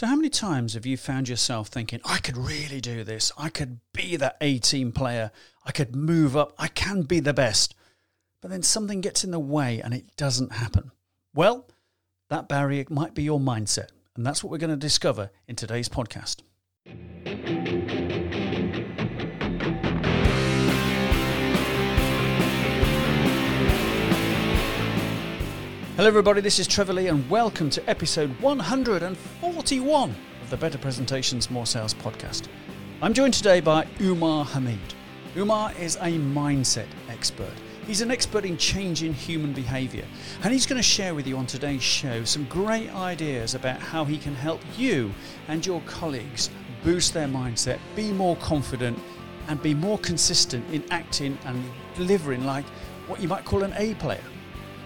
So, how many times have you found yourself thinking, I could really do this? I could be that A team player. I could move up. I can be the best. But then something gets in the way and it doesn't happen. Well, that barrier might be your mindset. And that's what we're going to discover in today's podcast. Hello, everybody. This is Trevor Lee, and welcome to episode 141 of the Better Presentations, More Sales podcast. I'm joined today by Umar Hamid. Umar is a mindset expert. He's an expert in changing human behavior, and he's going to share with you on today's show some great ideas about how he can help you and your colleagues boost their mindset, be more confident, and be more consistent in acting and delivering like what you might call an A player.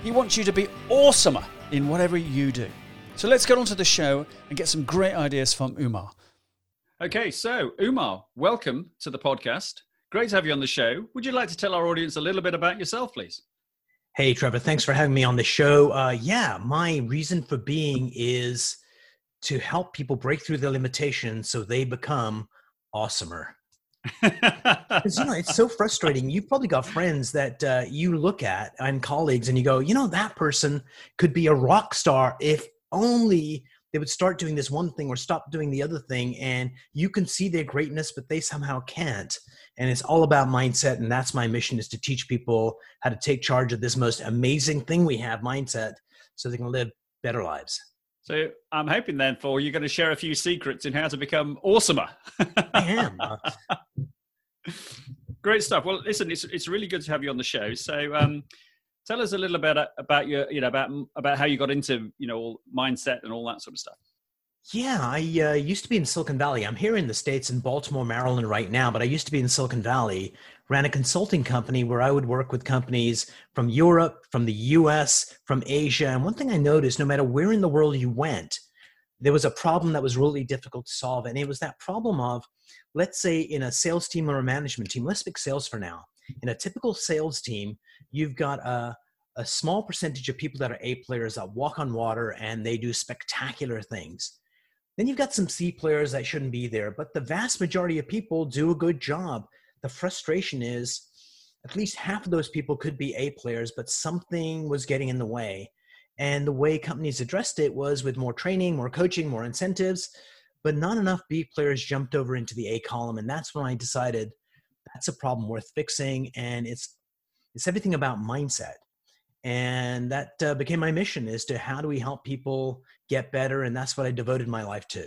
He wants you to be awesomer in whatever you do. So let's get on to the show and get some great ideas from Umar. Okay, so Umar, welcome to the podcast. Great to have you on the show. Would you like to tell our audience a little bit about yourself, please? Hey, Trevor, thanks for having me on the show. Uh, yeah, my reason for being is to help people break through their limitations so they become awesomer. Because you know it's so frustrating. You've probably got friends that uh, you look at and colleagues, and you go, you know, that person could be a rock star if only they would start doing this one thing or stop doing the other thing. And you can see their greatness, but they somehow can't. And it's all about mindset. And that's my mission: is to teach people how to take charge of this most amazing thing we have, mindset, so they can live better lives. So I'm hoping then for you're going to share a few secrets in how to become awesomer. I am. Great stuff. Well, listen, it's it's really good to have you on the show. So, um, tell us a little bit about your, you know, about about how you got into, you know, mindset and all that sort of stuff. Yeah, I uh, used to be in Silicon Valley. I'm here in the States in Baltimore, Maryland right now, but I used to be in Silicon Valley, ran a consulting company where I would work with companies from Europe, from the US, from Asia. And one thing I noticed no matter where in the world you went, there was a problem that was really difficult to solve. And it was that problem of, let's say, in a sales team or a management team, let's pick sales for now. In a typical sales team, you've got a, a small percentage of people that are A players that walk on water and they do spectacular things then you've got some C players that shouldn't be there, but the vast majority of people do a good job. The frustration is at least half of those people could be A players, but something was getting in the way. And the way companies addressed it was with more training, more coaching, more incentives, but not enough B players jumped over into the A column. And that's when I decided that's a problem worth fixing. And it's it's everything about mindset and that uh, became my mission is to how do we help people get better and that's what i devoted my life to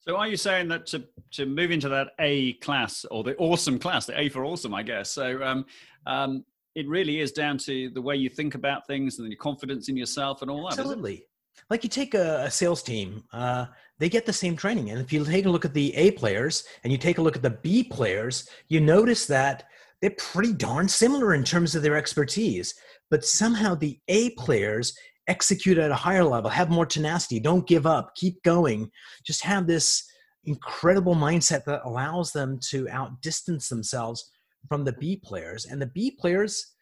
so are you saying that to, to move into that a class or the awesome class the a for awesome i guess? So um, um, it really is down to the way you think about things and your confidence in yourself and all that absolutely. Like you take a, a sales team uh, they get the same training and if you take a look at the a players and you take a look at the b players you notice that they're pretty darn similar in terms of their expertise but somehow the A players execute at a higher level, have more tenacity, don't give up, keep going, just have this incredible mindset that allows them to outdistance themselves from the B players. And the B players,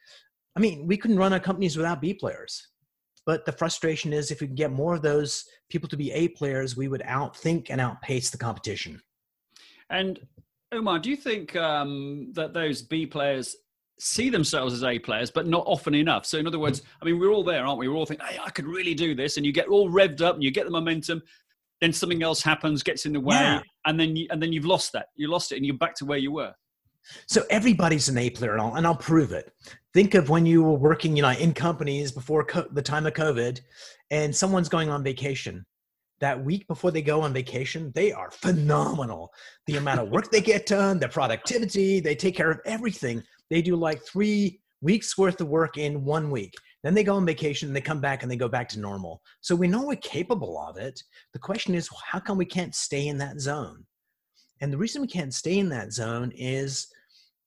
I mean, we couldn't run our companies without B players. But the frustration is if we can get more of those people to be A players, we would outthink and outpace the competition. And Umar, do you think um, that those B players see themselves as A players, but not often enough. So, in other words, I mean, we're all there, aren't we? We're all thinking, hey, I could really do this. And you get all revved up and you get the momentum. Then something else happens, gets in the way, yeah. and then you, and then you've lost that. You lost it, and you're back to where you were. So everybody's an A player, and I'll, and I'll prove it. Think of when you were working, you know, in companies before co- the time of COVID, and someone's going on vacation. That week before they go on vacation, they are phenomenal. The amount of work they get done, their productivity, they take care of everything they do like three weeks worth of work in one week. Then they go on vacation and they come back and they go back to normal. So we know we're capable of it. The question is, how come we can't stay in that zone? And the reason we can't stay in that zone is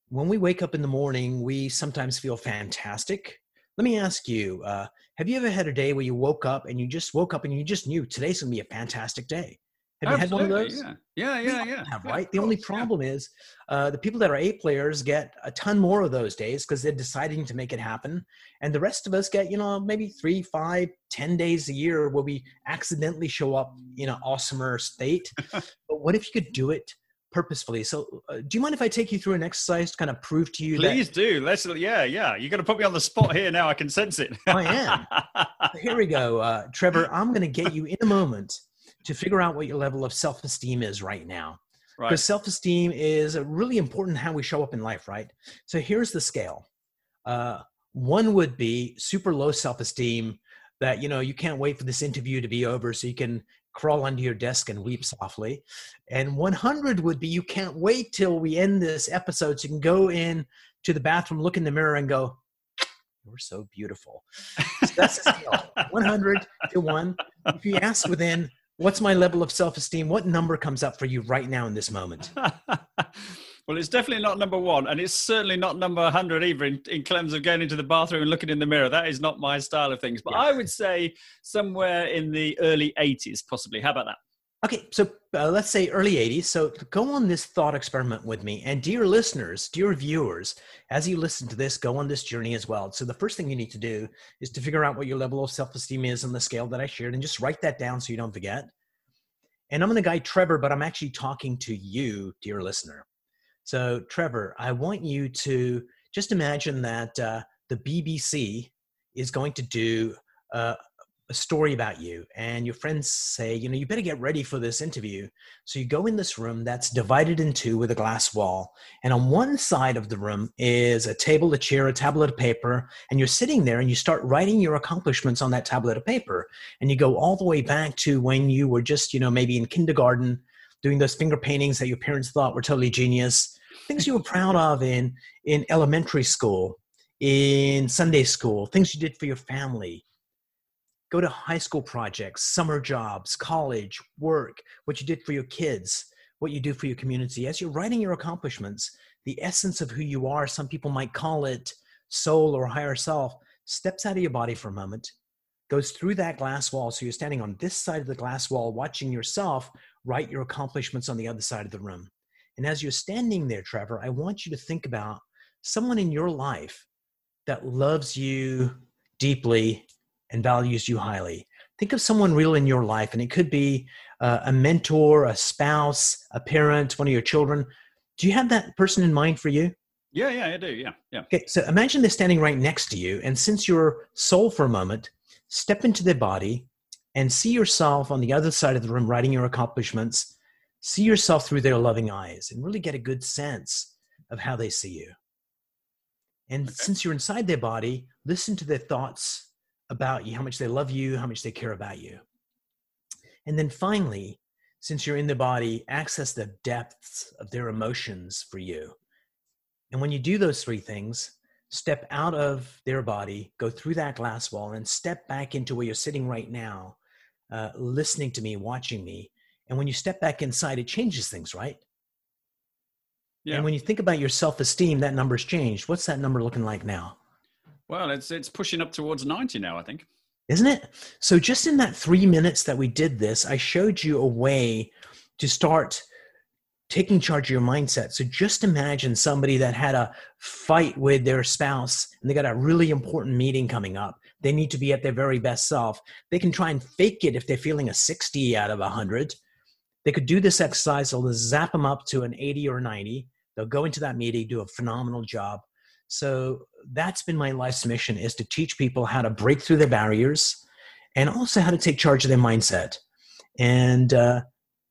when we wake up in the morning, we sometimes feel fantastic. Let me ask you uh, have you ever had a day where you woke up and you just woke up and you just knew today's gonna be a fantastic day? Have Absolutely, you had one of those? Yeah, yeah, yeah. yeah. Have, Yeah, right? the only course, yeah. problem is uh, the people that are A players get a ton more of those days because they're deciding to make it happen. And the rest of us get, you know, maybe three, five, ten days a year where we accidentally show up in an awesomer state. but what if you could do it purposefully? So, uh, do you mind if I take you through an exercise to kind of prove to you Please do. Let's. Yeah, yeah. You're going to put me on the spot here now. I can sense it. I am. that? Here we go. Uh, Trevor, I'm going to get you in a moment to figure out what your level of self esteem is right now. right. because self-esteem is really important how we show up in life right? So here's the scale. Uh, one would be super low self-esteem that you know you can't wait for this interview to be over so you can crawl under your desk and weep softly. And 100 would be you can't wait till we end this episode so you can go in to the bathroom look in the mirror and go you're so beautiful. So that's the scale. 100 to 1 if you ask within what's my level of self-esteem what number comes up for you right now in this moment well, it's definitely not number one, and it's certainly not number 100 either in, in terms of going into the bathroom and looking in the mirror. That is not my style of things. But Yeah. I would say somewhere in the early 80s, possibly. How about that? Okay, so uh, let's say early 80s. So go on this thought experiment with me. And dear listeners, dear viewers, as you listen to this, go on this journey as well. So the first thing you need to do is to figure out what your level of self esteem is on the scale that I shared and just write that down so you don't forget. And I'm going to guide Trevor, but I'm actually talking to you, dear listener. So, Trevor, I want you to just imagine that uh, the BBC is going to do uh, a story about you and your friends say you know you better get ready for this interview. So you go in this room that's divided in two with a glass wall and on one side of the room is a table a chair a tablet of paper and you're sitting there and you start writing your accomplishments on that tablet of paper. And you go all the way back to when you were just you know maybe in kindergarten doing those finger paintings that your parents thought were totally genius. Things you were proud of in in elementary school in sunday school things you did for your family go to high school projects, summer jobs, college, work, what you did for your kids, what you do for your community. As you're writing your accomplishments, the essence of who you are, some people might call it soul or higher self, steps out of your body for a moment, goes through that glass wall. So you're standing on this side of the glass wall, watching yourself write your accomplishments on the other side of the room. And as you're standing there, Trevor, I want you to think about someone in your life that loves you deeply and values you highly. Think of someone real in your life, and it could be uh, a mentor, a spouse, a parent, one of your children. Do you have that person in mind for you? Yeah, yeah, I do. Yeah, yeah. Okay, so imagine they're standing right next to you, and since you're soul for a moment, step into their body and see yourself on the other side of the room writing your accomplishments. See yourself through their loving eyes and really get a good sense of how they see you. And Okay. since you're inside their body, listen to their thoughts about you, how much they love you, how much they care about you. And then finally, since you're in the body, access the depths of their emotions for you. And when you do those three things, step out of their body, go through that glass wall, and step back into where you're sitting right now, uh, listening to me, watching me. And when you step back inside, it changes things, right? Yeah. And when you think about your self esteem, that number's changed. What's that number looking like now? Well, it's it's pushing up towards 90 now, I think. isn't it? So, just in that three minutes that we did this, I showed you a way to start taking charge of your mindset. So, just imagine somebody that had a fight with their spouse and they got a really important meeting coming up. They need to be at their very best self. They can try and fake it if they're feeling a 60 out of 100. They could do this exercise, they'll zap them up to an 80 or 90. They'll go into that meeting, do a phenomenal job. So that's been my life's mission is to teach people how to break through their barriers and also how to take charge of their mindset. And uh,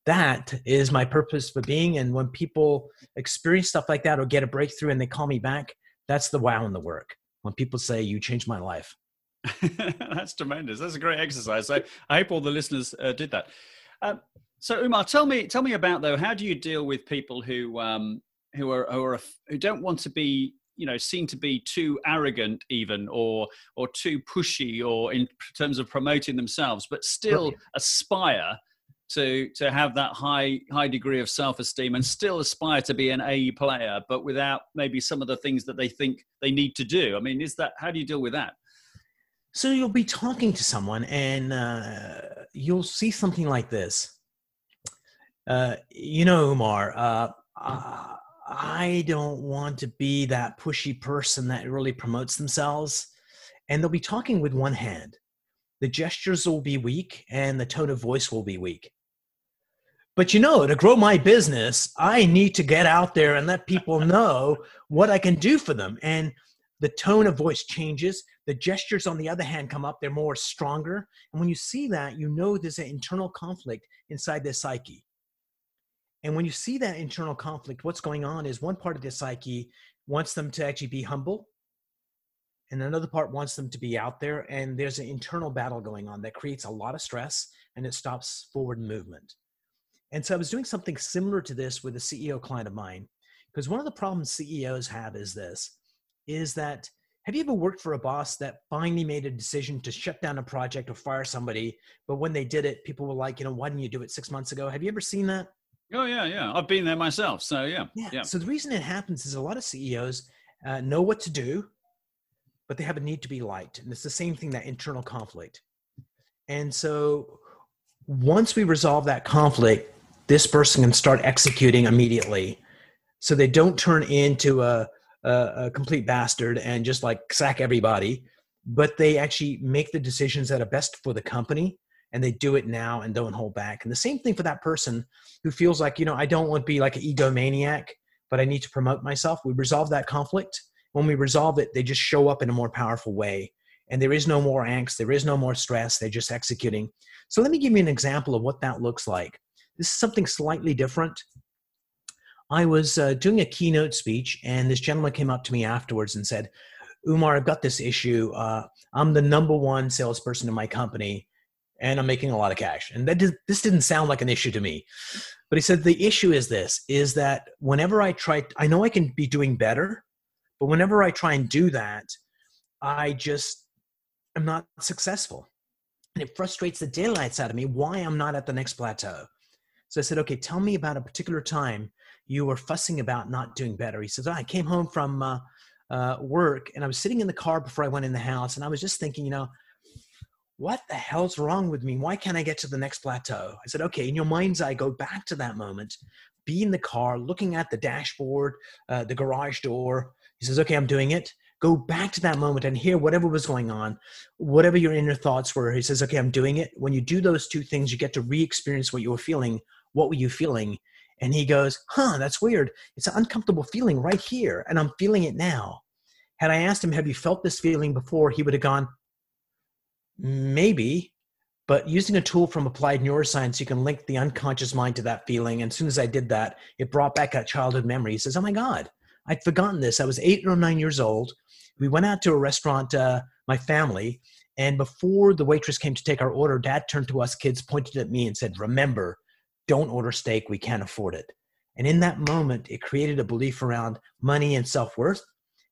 that is my purpose for being. And when people experience stuff like that or get a breakthrough and they call me back, that's the wow in the work. When people say, You changed my life. That's tremendous. That's a great exercise. So I hope all the listeners uh, did that. Um, so Umar, tell me, tell me about though. How do you deal with people who um, who are who are who don't want to be you know seen to be too arrogant even or or too pushy or in terms of promoting themselves but still Right. aspire to to have that high high degree of self-esteem and still aspire to be an A player but without maybe some of the things that they think they need to do i mean is that how do you deal with that So you'll be talking to someone and uh, you'll see something like this. uh, you know, Umar, uh, I don't want to be that pushy person that really promotes themselves. And they'll be talking with one hand. The gestures will be weak and the tone of voice will be weak. But you know, to grow my business, I need to get out there and let people know what I can do for them. And the tone of voice changes. The gestures, on the other hand, come up. They're more stronger. And when you see that, you know there's an internal conflict inside their psyche. And when you see that internal conflict, what's going on is one part of their psyche wants them to actually be humble, and another part wants them to be out there. And there's an internal battle going on that creates a lot of stress and it stops forward movement. And so I was doing something similar to this with a CEO client of mine, because one of the problems CEOs have is this is that have you ever worked for a boss that finally made a decision to shut down a project or fire somebody, but when they did it, people were like, you know, why didn't you do it six months ago? Have you ever seen that? Oh yeah, yeah. I've been there myself. So yeah, yeah. yeah. So the reason it happens is a lot of CEOs uh, know what to do, but they have a need to be liked, and it's the same thing that internal conflict. And so once we resolve that conflict, this person can start executing immediately, so they don't turn into a, a, a complete bastard and just like sack everybody, but they actually make the decisions that are best for the company and they do it now and don't hold back. And the same thing for that person who feels like, you know, I don't want to be like an egomaniac, but I need to promote myself. We resolve that conflict. When we resolve it, they just show up in a more powerful way. And there is no more angst, there is no more stress, they're just executing. So let me give you an example of what that looks like. This is something slightly different. I was uh, doing a keynote speech, and this gentleman came up to me afterwards and said, Umar, I've got this issue. Uh, I'm the number one salesperson in my company and I'm making a lot of cash. And that did, this didn't sound like an issue to me. But he said the issue is this is that whenever I try I know I can be doing better, but whenever I try and do that, I just am not successful. And it frustrates the daylights out of me why I'm not at the next plateau. So I said, okay, tell me about a particular time you were fussing about not doing better. He says, oh, I came home from uh, uh, work and I was sitting in the car before I went in the house and I was just thinking, you know, what the hell's wrong with me? Why can't I get to the next plateau? I said, okay, in your mind's eye, go back to that moment, be in the car, looking at the dashboard, uh, the garage door. He says, okay, I'm doing it. Go back to that moment and hear whatever was going on, whatever your inner thoughts were. He says, okay, I'm doing it. When you do those two things, you get to re experience what you were feeling. What were you feeling? And he goes, huh, that's weird. It's an uncomfortable feeling right here, and I'm feeling it now. Had I asked him, have you felt this feeling before? He would have gone, Maybe, but using a tool from applied neuroscience, you can link the unconscious mind to that feeling. And as soon as I did that, it brought back a childhood memory. He says, Oh my God, I'd forgotten this. I was eight or nine years old. We went out to a restaurant, uh, my family, and before the waitress came to take our order, dad turned to us kids, pointed at me, and said, Remember, don't order steak. We can't afford it. And in that moment, it created a belief around money and self worth.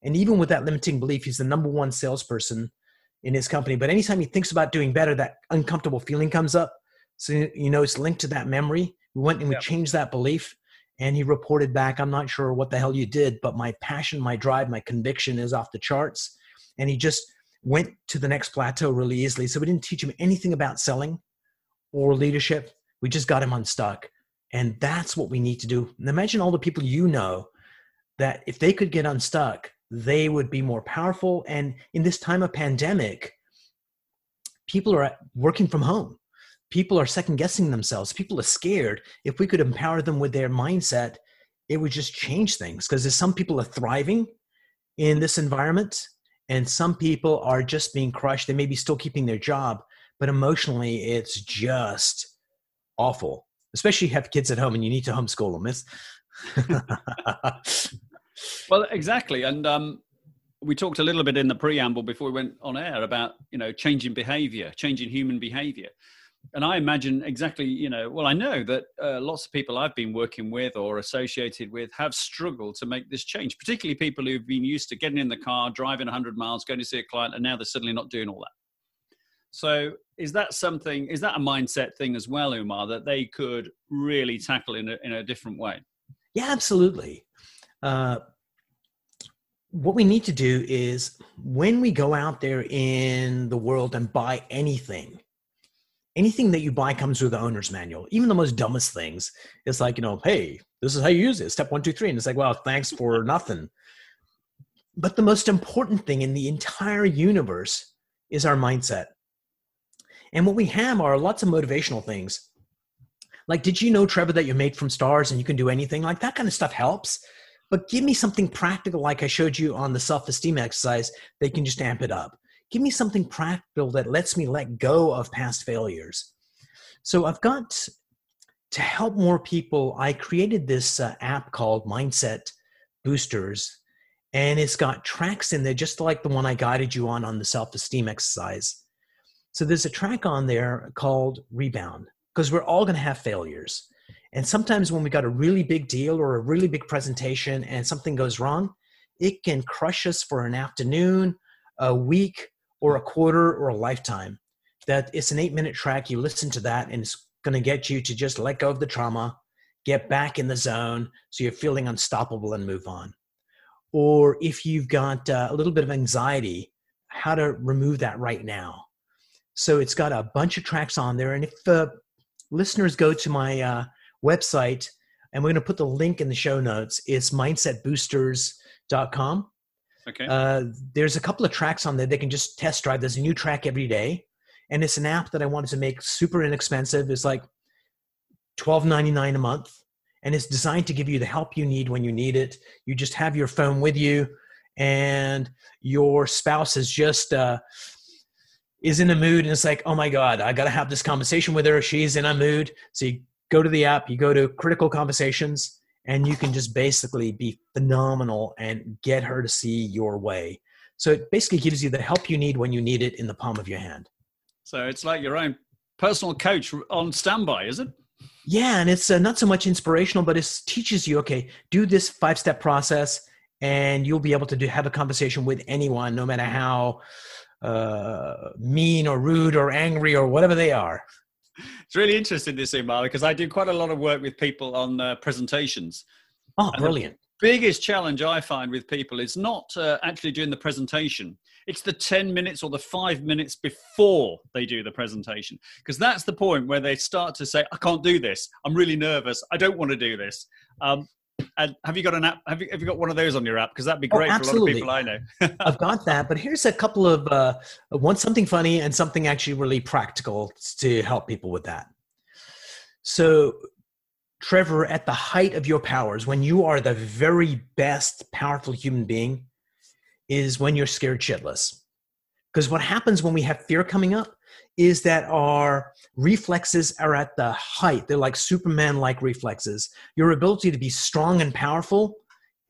And even with that limiting belief, he's the number one salesperson in his company. But anytime he thinks about doing better, that uncomfortable feeling comes up. So you know it's linked to that memory. We went and we changed that belief. And he reported back, I'm not sure what the hell you did, but my passion, my drive, my conviction is off the charts. And he just went to the next plateau really easily. So we didn't teach him anything about selling or leadership. We just got him unstuck. And that's what we need to do. And imagine all the people you know that if they could get unstuck, they would be more powerful. And in this time of pandemic, people are working from home. People are second guessing themselves. People are scared. If we could empower them with their mindset, it would just change things because some people are thriving in this environment and some people are just being crushed. They may be still keeping their job, but emotionally, it's just awful. Especially if you have kids at home and you need to homeschool them. It's well, exactly, and um, we talked a little bit in the preamble before we went on air about you know changing behaviour, changing human behaviour, and I imagine exactly you know well I know that uh, lots of people I've been working with or associated with have struggled to make this change, particularly people who've been used to getting in the car, driving 100 miles, going to see a client, and now they're suddenly not doing all that. So is that something? Is that a mindset thing as well, Umar, that they could really tackle in a, in a different way? Yeah, absolutely. Uh, what we need to do is when we go out there in the world and buy anything, anything that you buy comes with the owner's manual. Even the most dumbest things. It's like, you know, hey, this is how you use it. Step one, two, three. And it's like, well, thanks for nothing. But the most important thing in the entire universe is our mindset. And what we have are lots of motivational things. Like, did you know, Trevor, that you're made from stars and you can do anything? Like, that kind of stuff helps. But give me something practical, like I showed you on the self esteem exercise, They can just amp it up. Give me something practical that lets me let go of past failures. So I've got to help more people. I created this uh, app called Mindset Boosters, and it's got tracks in there, just like the one I guided you on on the self esteem exercise. So there's a track on there called Rebound, because we're all going to have failures. And sometimes when we got a really big deal or a really big presentation and something goes wrong, it can crush us for an afternoon, a week, or a quarter or a lifetime. That it's an eight minute track. You listen to that, and it's going to get you to just let go of the trauma, get back in the zone so you're feeling unstoppable and move on. Or if you've got uh, a little bit of anxiety, how to remove that right now. So it's got a bunch of tracks on there. And if uh, listeners go to my uh, website, and we're going to put the link in the show notes, it's mindsetboosters.com. Okay. Uh, there's a couple of tracks on there they can just test drive. There's a new track every day, and it's an app that I wanted to make super inexpensive. It's like $12.99 a month, and it's designed to give you the help you need when you need it. You just have your phone with you, and your spouse is just uh, is in a mood, and it's like, oh my god, I got to have this conversation with her. She's in a mood, so you go to the app, you go to Critical Conversations and you can just basically be phenomenal and get her to see your way. So it basically gives you the help you need when you need it in the palm of your hand. So it's like your own personal coach on standby, is it? Yeah, and it's uh, not so much inspirational, but it teaches you okay, do this five step process, and you'll be able to do, have a conversation with anyone, no matter how uh, mean or rude or angry or whatever they are it's really interesting this Umar because I do quite a lot of work with people on uh, presentations. Oh, brilliant. biggest challenge I find with people is not uh, actually doing the presentation. It's the 10 minutes or the five minutes before they do the presentation. Because that's the point where they start to say, I can't do this. I'm really nervous. I don't want to do this. Um, and have you got an app? Have you, have you got one of those on your app? Because that'd be oh, great oh, for a lot of people I know. I've got that, but here's a couple of uh, one something funny and something actually really practical to help people with that. So, Trevor, at the height of your powers, when you are the very best powerful human being, is when you're scared shitless. Because what happens when we have fear coming up is that our reflexes are at the height. They're like Superman like reflexes. Your ability to be strong and powerful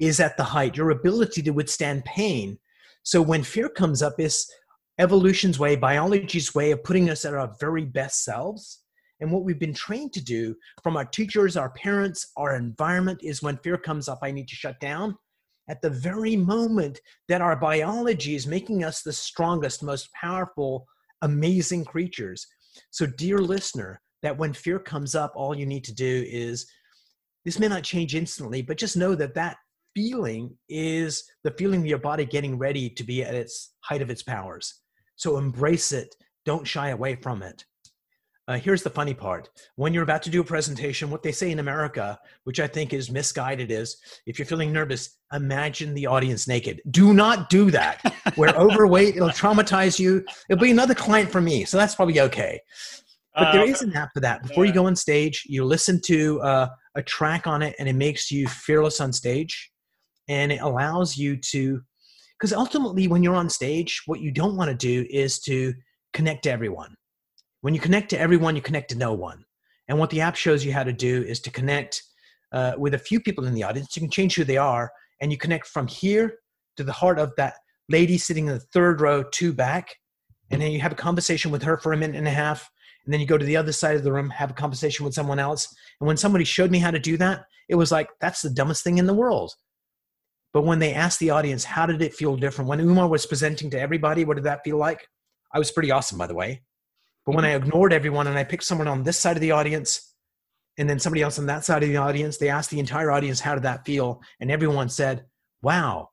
is at the height. Your ability to withstand pain. So when fear comes up, is evolution's way, biology's way of putting us at our very best selves. And what we've been trained to do from our teachers, our parents, our environment is when fear comes up, I need to shut down. At the very moment that our biology is making us the strongest, most powerful, amazing creatures. So, dear listener, that when fear comes up, all you need to do is this may not change instantly, but just know that that feeling is the feeling of your body getting ready to be at its height of its powers. So, embrace it, don't shy away from it. Uh, here's the funny part. When you're about to do a presentation, what they say in America, which I think is misguided, is if you're feeling nervous, imagine the audience naked. Do not do that. We're overweight, it'll traumatize you. It'll be another client for me, so that's probably okay. But there uh, an app for that. Before you go on stage, you listen to uh, a track on it, and it makes you fearless on stage. And it allows you to, because ultimately, when you're on stage, what you don't want to do is to connect to everyone when you connect to everyone, you connect to no one. And what the app shows you how to do is to connect uh, with a few people in the audience. You can change who they are, and you connect from here to the heart of that lady sitting in the third row, two back. And then you have a conversation with her for a minute and a half. And then you go to the other side of the room, have a conversation with someone else. And when somebody showed me how to do that, it was like, that's the dumbest thing in the world. But when they asked the audience, how did it feel different? When Umar was presenting to everybody, what did that feel like? I was pretty awesome, by the way. But when I ignored everyone and I picked someone on this side of the audience and then somebody else on that side of the audience, they asked the entire audience, how did that feel? And everyone said, wow,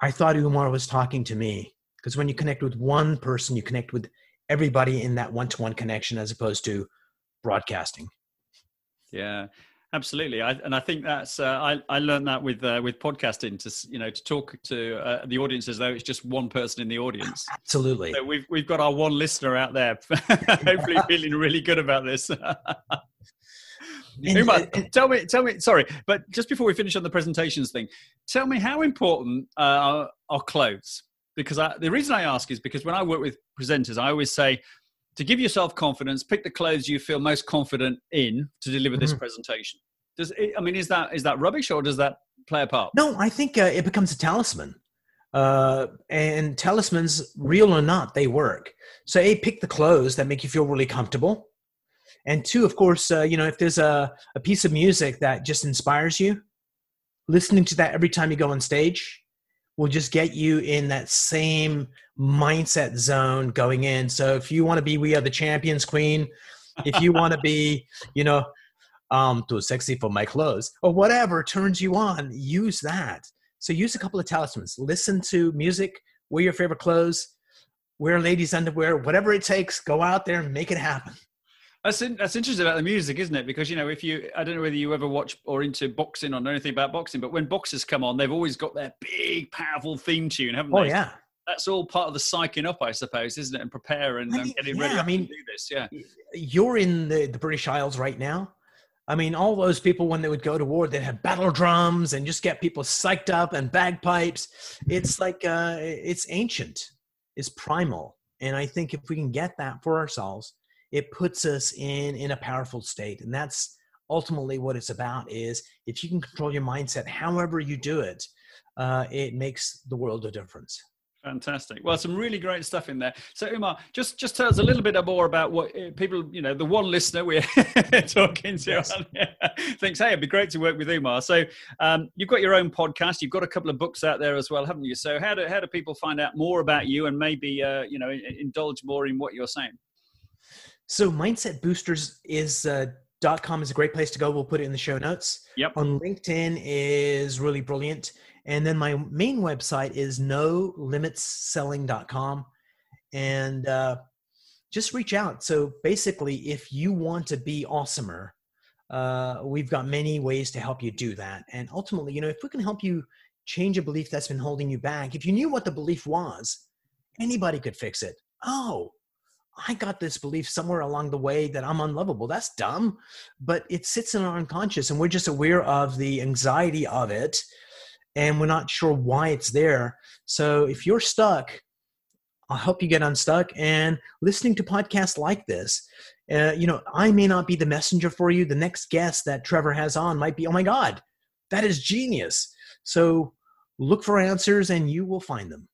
I thought Umar was talking to me. Because when you connect with one person, you connect with everybody in that one-to-one connection as opposed to broadcasting. Yeah, absolutely. I, and I think that's uh, I I learned that with uh, with podcasting to you know to talk to uh, the audience as though it's just one person in the audience. Absolutely. So we've we've got our one listener out there, hopefully feeling really good about this. And, tell me, tell me. Sorry, but just before we finish on the presentations thing, tell me how important uh, are, are clothes? Because I, the reason I ask is because when I work with presenters, I always say to give yourself confidence, pick the clothes you feel most confident in to deliver this mm-hmm. presentation. Does it, I mean is that is that rubbish or does that play a part? No, I think uh, it becomes a talisman. Uh, and talismans, real or not, they work. So, a pick the clothes that make you feel really comfortable and two of course uh, you know if there's a, a piece of music that just inspires you listening to that every time you go on stage will just get you in that same mindset zone going in. So if you want to be we are the champions queen if you want to be you know um too sexy for my clothes or whatever turns you on use that. So use a couple of talismans. Listen to music wear your favorite clothes wear ladies underwear whatever it takes go out there and make it happen that's in, that's interesting about the music, isn't it? Because you know, if you, I don't know whether you ever watch or into boxing or know anything about boxing, but when boxers come on, they've always got their big, powerful theme tune, haven't oh, they? Oh yeah. That's all part of the psyching up, I suppose, isn't it? And prepare and, I mean, and getting yeah, ready I mean, to do this. Yeah. You're in the, the British Isles right now. I mean, all those people when they would go to war, they'd have battle drums and just get people psyched up and bagpipes. It's like uh, it's ancient, it's primal, and I think if we can get that for ourselves, it puts us in in a powerful state and that's ultimately what it's about is if you can control your mindset however you do it uh, it makes the world a difference Fantastic. Well, some really great stuff in there. So, Umar, just just tell us a little bit more about what uh, people, you know, the one listener we're talking to yes. thinks, hey, it'd be great to work with Umar. So, um, you've got your own podcast. You've got a couple of books out there as well, haven't you? So, how do how do people find out more about you and maybe, uh, you know, indulge more in what you're saying? So Mindset Boosters is uh, dot com is a great place to go. We'll put it in the show notes. Yep. On LinkedIn is really brilliant. And then my main website is no limits selling.com. And uh, just reach out. So basically, if you want to be awesomer, uh, we've got many ways to help you do that. And ultimately, you know, if we can help you change a belief that's been holding you back, if you knew what the belief was, anybody could fix it. Oh, I got this belief somewhere along the way that I'm unlovable. That's dumb, but it sits in our unconscious and we're just aware of the anxiety of it and we're not sure why it's there. So if you're stuck, I'll help you get unstuck and listening to podcasts like this. Uh, you know, I may not be the messenger for you. The next guest that Trevor has on might be, oh my God, that is genius. So look for answers and you will find them.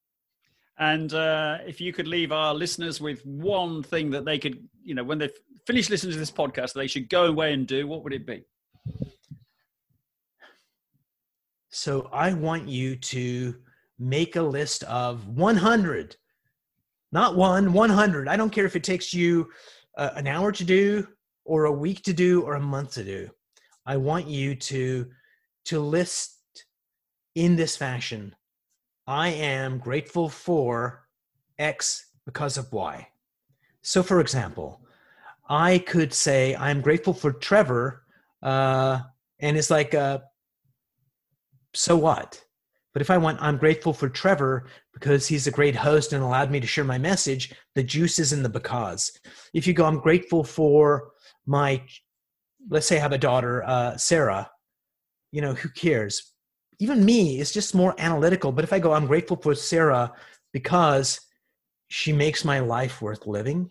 And uh, if you could leave our listeners with one thing that they could, you know, when they finish listening to this podcast, they should go away and do, what would it be? So I want you to make a list of 100, not one, 100. I don't care if it takes you uh, an hour to do, or a week to do, or a month to do. I want you to to list in this fashion I am grateful for X because of Y. So, for example, I could say I'm grateful for Trevor, uh, and it's like, uh, so what? But if I want, I'm grateful for Trevor because he's a great host and allowed me to share my message, the juice is in the because. If you go, I'm grateful for my, let's say I have a daughter, uh, Sarah, you know, who cares? Even me is just more analytical. But if I go, I'm grateful for Sarah because she makes my life worth living.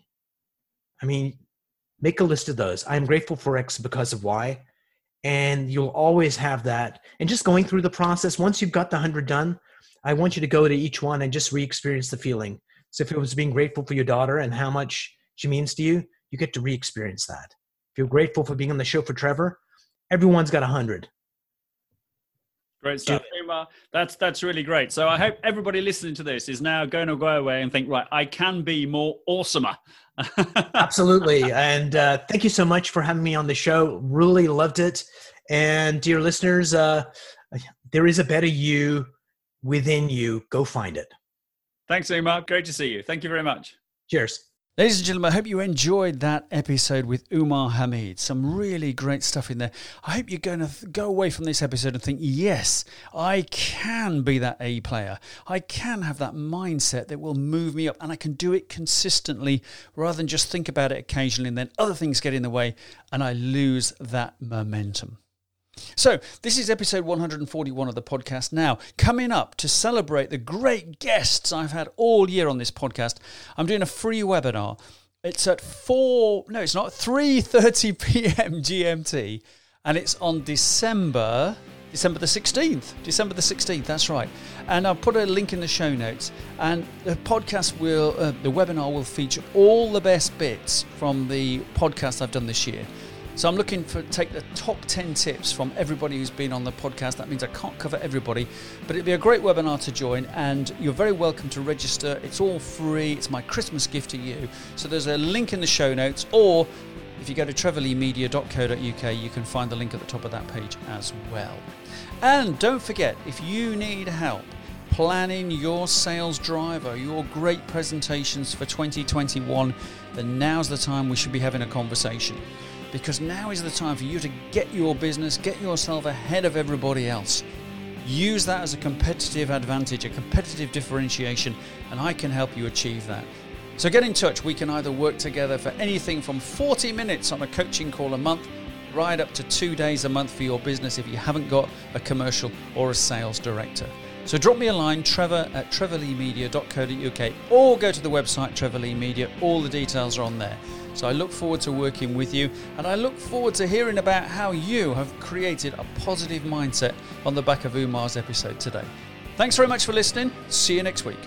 I mean, make a list of those. I'm grateful for X because of Y. And you'll always have that. And just going through the process, once you've got the 100 done, I want you to go to each one and just re experience the feeling. So if it was being grateful for your daughter and how much she means to you, you get to re experience that. If you're grateful for being on the show for Trevor, everyone's got a 100. Great stuff, Umar. That's that's really great. So I hope everybody listening to this is now going to go away and think, right, I can be more awesomer. Absolutely, and uh, thank you so much for having me on the show. Really loved it. And dear listeners, uh, there is a better you within you. Go find it. Thanks, Umar. Great to see you. Thank you very much. Cheers. Ladies and gentlemen, I hope you enjoyed that episode with Umar Hamid. Some really great stuff in there. I hope you're going to th- go away from this episode and think, yes, I can be that A player. I can have that mindset that will move me up and I can do it consistently rather than just think about it occasionally and then other things get in the way and I lose that momentum. So, this is episode 141 of the podcast. Now, coming up to celebrate the great guests I've had all year on this podcast, I'm doing a free webinar. It's at 4 no, it's not 3:30 p.m. GMT and it's on December December the 16th. December the 16th, that's right. And I'll put a link in the show notes. And the podcast will, uh, the webinar will feature all the best bits from the podcast I've done this year. So I'm looking for take the top 10 tips from everybody who's been on the podcast. That means I can't cover everybody, but it'd be a great webinar to join and you're very welcome to register. It's all free. It's my Christmas gift to you. So there's a link in the show notes or if you go to trevorleemedia.co.uk, you can find the link at the top of that page as well. And don't forget, if you need help planning your sales driver, your great presentations for 2021, then now's the time we should be having a conversation because now is the time for you to get your business, get yourself ahead of everybody else. Use that as a competitive advantage, a competitive differentiation, and I can help you achieve that. So get in touch. We can either work together for anything from 40 minutes on a coaching call a month, right up to two days a month for your business if you haven't got a commercial or a sales director. So drop me a line, trevor at trevorleemedia.co.uk, or go to the website Trevor Lee Media. All the details are on there. So I look forward to working with you and I look forward to hearing about how you have created a positive mindset on the back of Umar's episode today. Thanks very much for listening. See you next week.